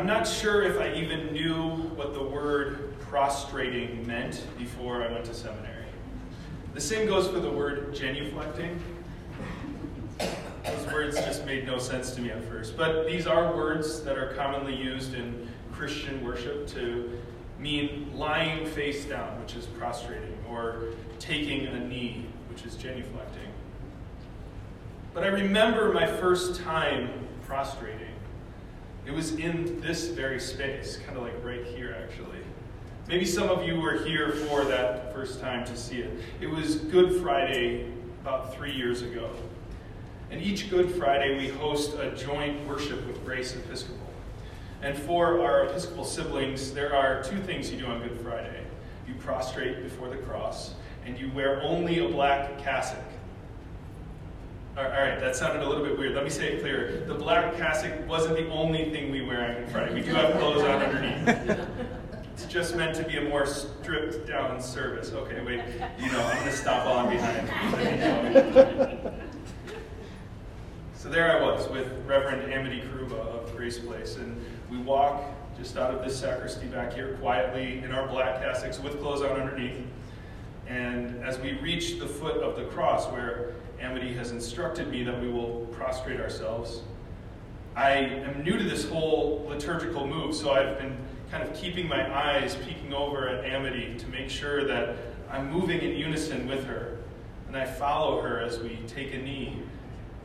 I'm not sure if I even knew what the word prostrating meant before I went to seminary. The same goes for the word genuflecting. Those words just made no sense to me at first. But these are words that are commonly used in Christian worship to mean lying face down, which is prostrating, or taking a knee, which is genuflecting. But I remember my first time prostrating. It was in this very space, kind of like right here, actually. Maybe some of you were here for that first time to see it. It was Good Friday about three years ago. And each Good Friday, we host a joint worship with Grace Episcopal. And for our Episcopal siblings, there are two things you do on Good Friday you prostrate before the cross, and you wear only a black cassock. All right, that sounded a little bit weird. Let me say it clearer. The black cassock wasn't the only thing we wear on Friday. We do have clothes on underneath. It's just meant to be a more stripped down service. Okay, wait. You know, I'm going to stop while I'm behind. So there I was with Reverend Amity Karuba of Grace Place, and we walk just out of this sacristy back here quietly in our black cassocks with clothes on underneath. And as we reach the foot of the cross where Amity has instructed me that we will prostrate ourselves, I am new to this whole liturgical move, so I've been kind of keeping my eyes peeking over at Amity to make sure that I'm moving in unison with her. And I follow her as we take a knee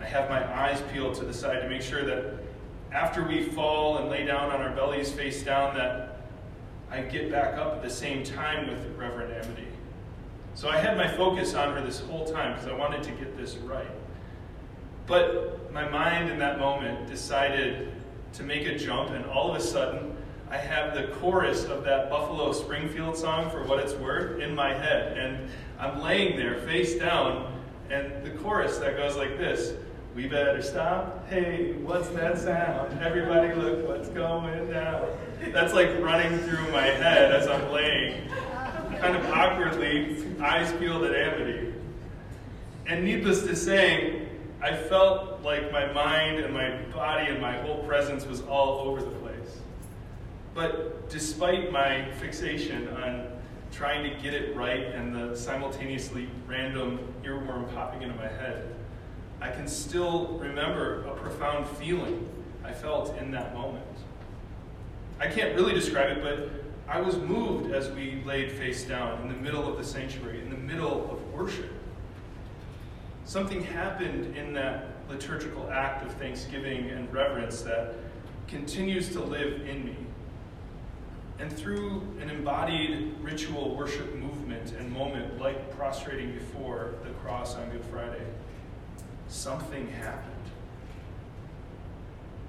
I have my eyes peeled to the side to make sure that after we fall and lay down on our bellies face down, that I get back up at the same time with Reverend Amity. So I had my focus on her this whole time because I wanted to get this right. But my mind in that moment decided to make a jump, and all of a sudden, I have the chorus of that Buffalo Springfield song, For What It's Worth, in my head. And I'm laying there face down, and the chorus that goes like this we better stop. Hey, what's that sound? Everybody look what's going down. That's like running through my head as I'm laying, kind of awkwardly, eyes peeled at Amity. And needless to say, I felt like my mind and my body and my whole presence was all over the place. But despite my fixation on trying to get it right and the simultaneously random earworm popping into my head, I can still remember a profound feeling I felt in that moment. I can't really describe it, but I was moved as we laid face down in the middle of the sanctuary, in the middle of worship. Something happened in that liturgical act of thanksgiving and reverence that continues to live in me. And through an embodied ritual worship movement and moment like prostrating before the cross on Good Friday, something happened.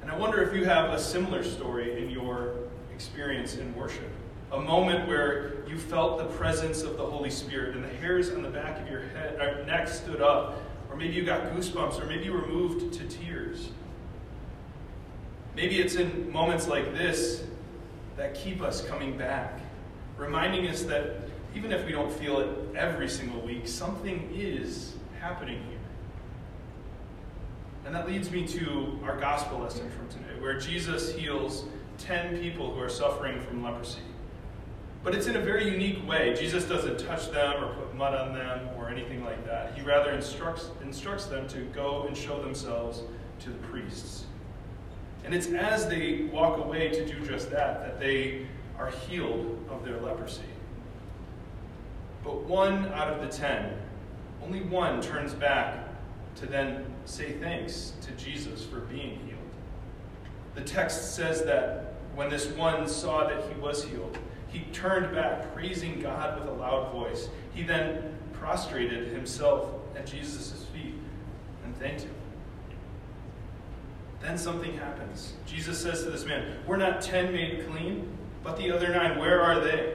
And I wonder if you have a similar story in your experience in worship. A moment where you felt the presence of the Holy Spirit and the hairs on the back of your head, or uh, neck stood up, or maybe you got goosebumps, or maybe you were moved to tears. Maybe it's in moments like this that keep us coming back, reminding us that even if we don't feel it every single week, something is happening here. And that leads me to our gospel lesson from today, where Jesus heals 10 people who are suffering from leprosy. But it's in a very unique way. Jesus doesn't touch them or put mud on them or anything like that. He rather instructs, instructs them to go and show themselves to the priests. And it's as they walk away to do just that that they are healed of their leprosy. But one out of the ten, only one turns back to then say thanks to Jesus for being healed. The text says that when this one saw that he was healed, he turned back, praising God with a loud voice. He then prostrated himself at Jesus' feet and thanked him. Then something happens. Jesus says to this man, We're not ten made clean, but the other nine, where are they?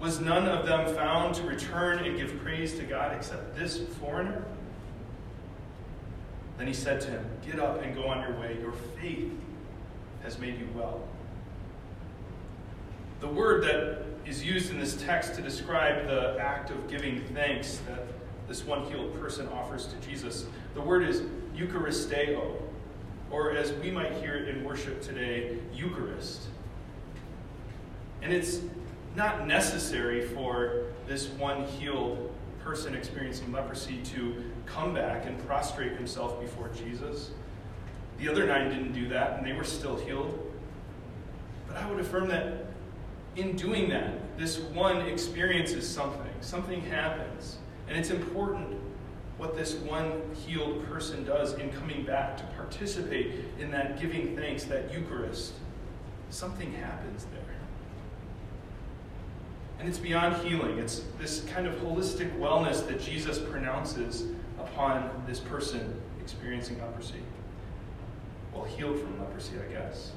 Was none of them found to return and give praise to God except this foreigner? Then he said to him, Get up and go on your way. Your faith has made you well. The word that is used in this text to describe the act of giving thanks that this one healed person offers to Jesus, the word is Eucharisteo. or as we might hear it in worship today, Eucharist. And it's not necessary for this one healed person experiencing leprosy to come back and prostrate himself before Jesus. The other nine didn't do that, and they were still healed. But I would affirm that in doing that, this one experiences something. Something happens. And it's important what this one healed person does in coming back to participate in that giving thanks, that Eucharist. Something happens there. And it's beyond healing. It's this kind of holistic wellness that Jesus pronounces upon this person experiencing leprosy. Well, healed from leprosy, I guess.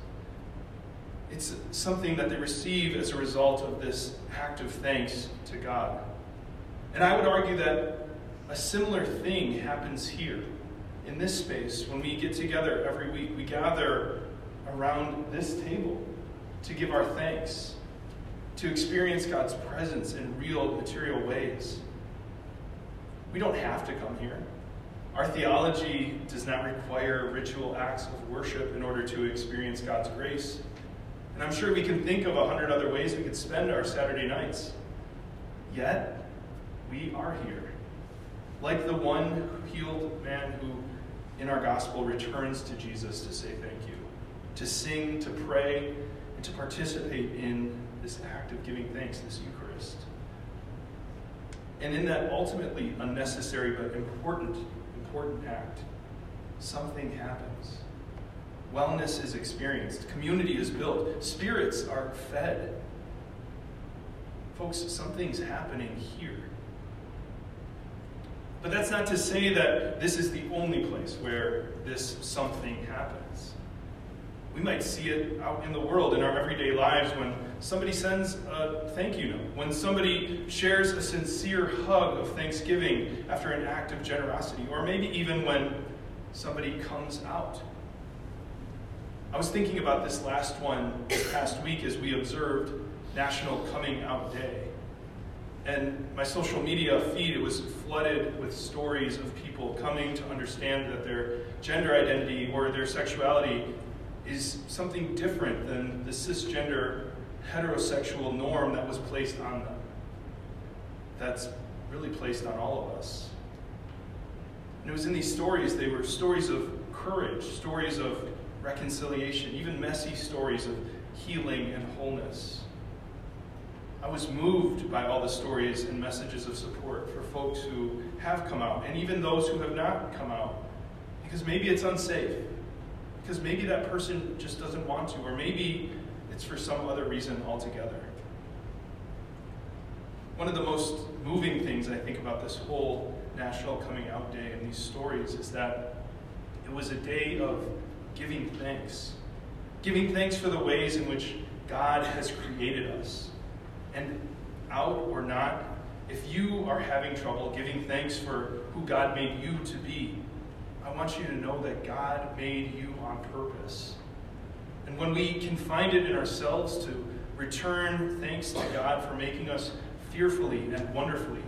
It's something that they receive as a result of this act of thanks to God. And I would argue that a similar thing happens here in this space when we get together every week. We gather around this table to give our thanks, to experience God's presence in real material ways. We don't have to come here. Our theology does not require ritual acts of worship in order to experience God's grace. And I'm sure we can think of a hundred other ways we could spend our Saturday nights. Yet, we are here like the one healed man who, in our gospel, returns to Jesus to say thank you, to sing, to pray, and to participate in this act of giving thanks, this Eucharist. And in that ultimately unnecessary but important, important act, something happens. Wellness is experienced, community is built, spirits are fed. Folks, something's happening here. But that's not to say that this is the only place where this something happens. We might see it out in the world in our everyday lives when somebody sends a thank you note, when somebody shares a sincere hug of thanksgiving after an act of generosity, or maybe even when somebody comes out. I was thinking about this last one this past week as we observed National Coming Out Day. And my social media feed it was flooded with stories of people coming to understand that their gender identity or their sexuality is something different than the cisgender heterosexual norm that was placed on them. That's really placed on all of us. And it was in these stories, they were stories of courage, stories of reconciliation, even messy stories of healing and wholeness. I was moved by all the stories and messages of support for folks who have come out, and even those who have not come out, because maybe it's unsafe, because maybe that person just doesn't want to, or maybe it's for some other reason altogether. One of the most moving things I think about this whole National Coming Out Day and these stories is that it was a day of giving thanks. Giving thanks for the ways in which God has created us and out or not, if you are having trouble giving thanks for who God made you to be, I want you to know that God made you on purpose. And when we can find it in ourselves to return thanks to God for making us fearfully and wonderfully,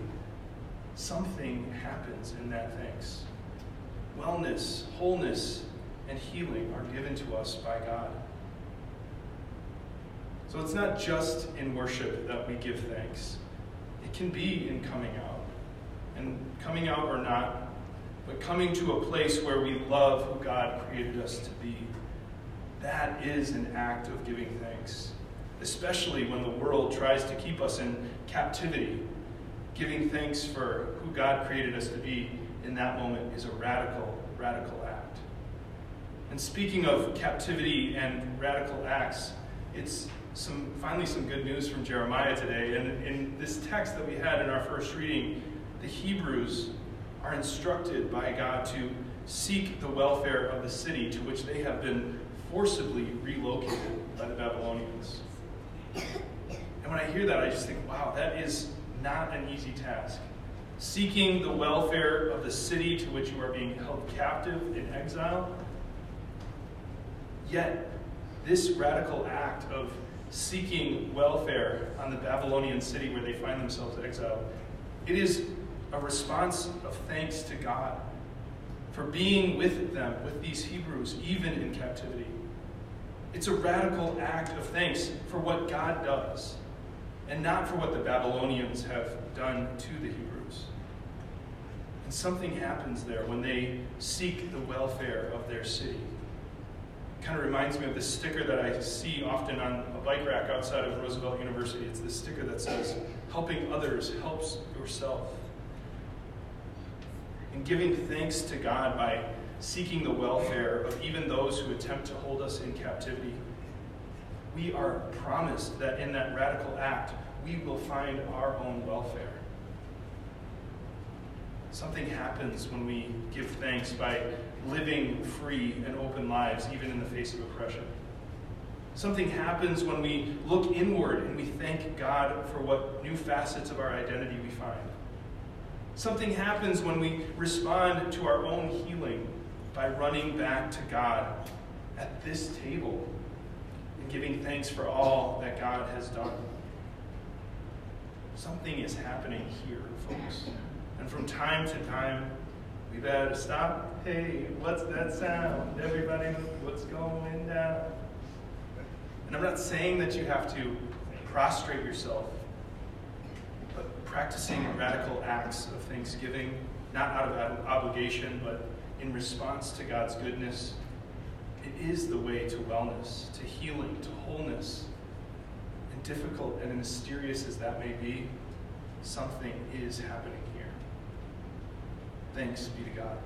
something happens in that thanks. Wellness, wholeness, and healing are given to us by God. So it's not just in worship that we give thanks, it can be in coming out. And coming out or not, but coming to a place where we love who God created us to be. That is an act of giving thanks, especially when the world tries to keep us in captivity. Giving thanks for who God created us to be in that moment is a radical, radical act. And speaking of captivity and radical acts, it's some finally some good news from Jeremiah today. And in this text that we had in our first reading, the Hebrews are instructed by God to seek the welfare of the city to which they have been forcibly relocated by the Babylonians. And when I hear that, I just think, wow, that is not an easy task. Seeking the welfare of the city to which you are being held captive in exile. Yet, this radical act of seeking welfare on the Babylonian city where they find themselves exiled. It is a response of thanks to God for being with them, with these Hebrews, even in captivity. It's a radical act of thanks for what God does, and not for what the Babylonians have done to the Hebrews. And something happens there when they seek the welfare of their city. Kind of reminds me of this sticker that I see often on a bike rack outside of Roosevelt University. It's this sticker that says, Helping others helps yourself. And giving thanks to God by seeking the welfare of even those who attempt to hold us in captivity. We are promised that in that radical act, we will find our own welfare. Something happens when we give thanks by living free and open lives, even in the face of oppression. Something happens when we look inward and we thank God for what new facets of our identity we find. Something happens when we respond to our own healing by running back to God at this table and giving thanks for all that God has done. Something is happening here, folks. And from time to time, we better stop. Hey, what's that sound? Everybody what's going down. And I'm not saying that you have to prostrate yourself, but practicing radical acts of thanksgiving, not out of obligation, but in response to God's goodness, it is the way to wellness, to healing, to wholeness. And difficult and mysterious as that may be, something is happening. Thanks be to God.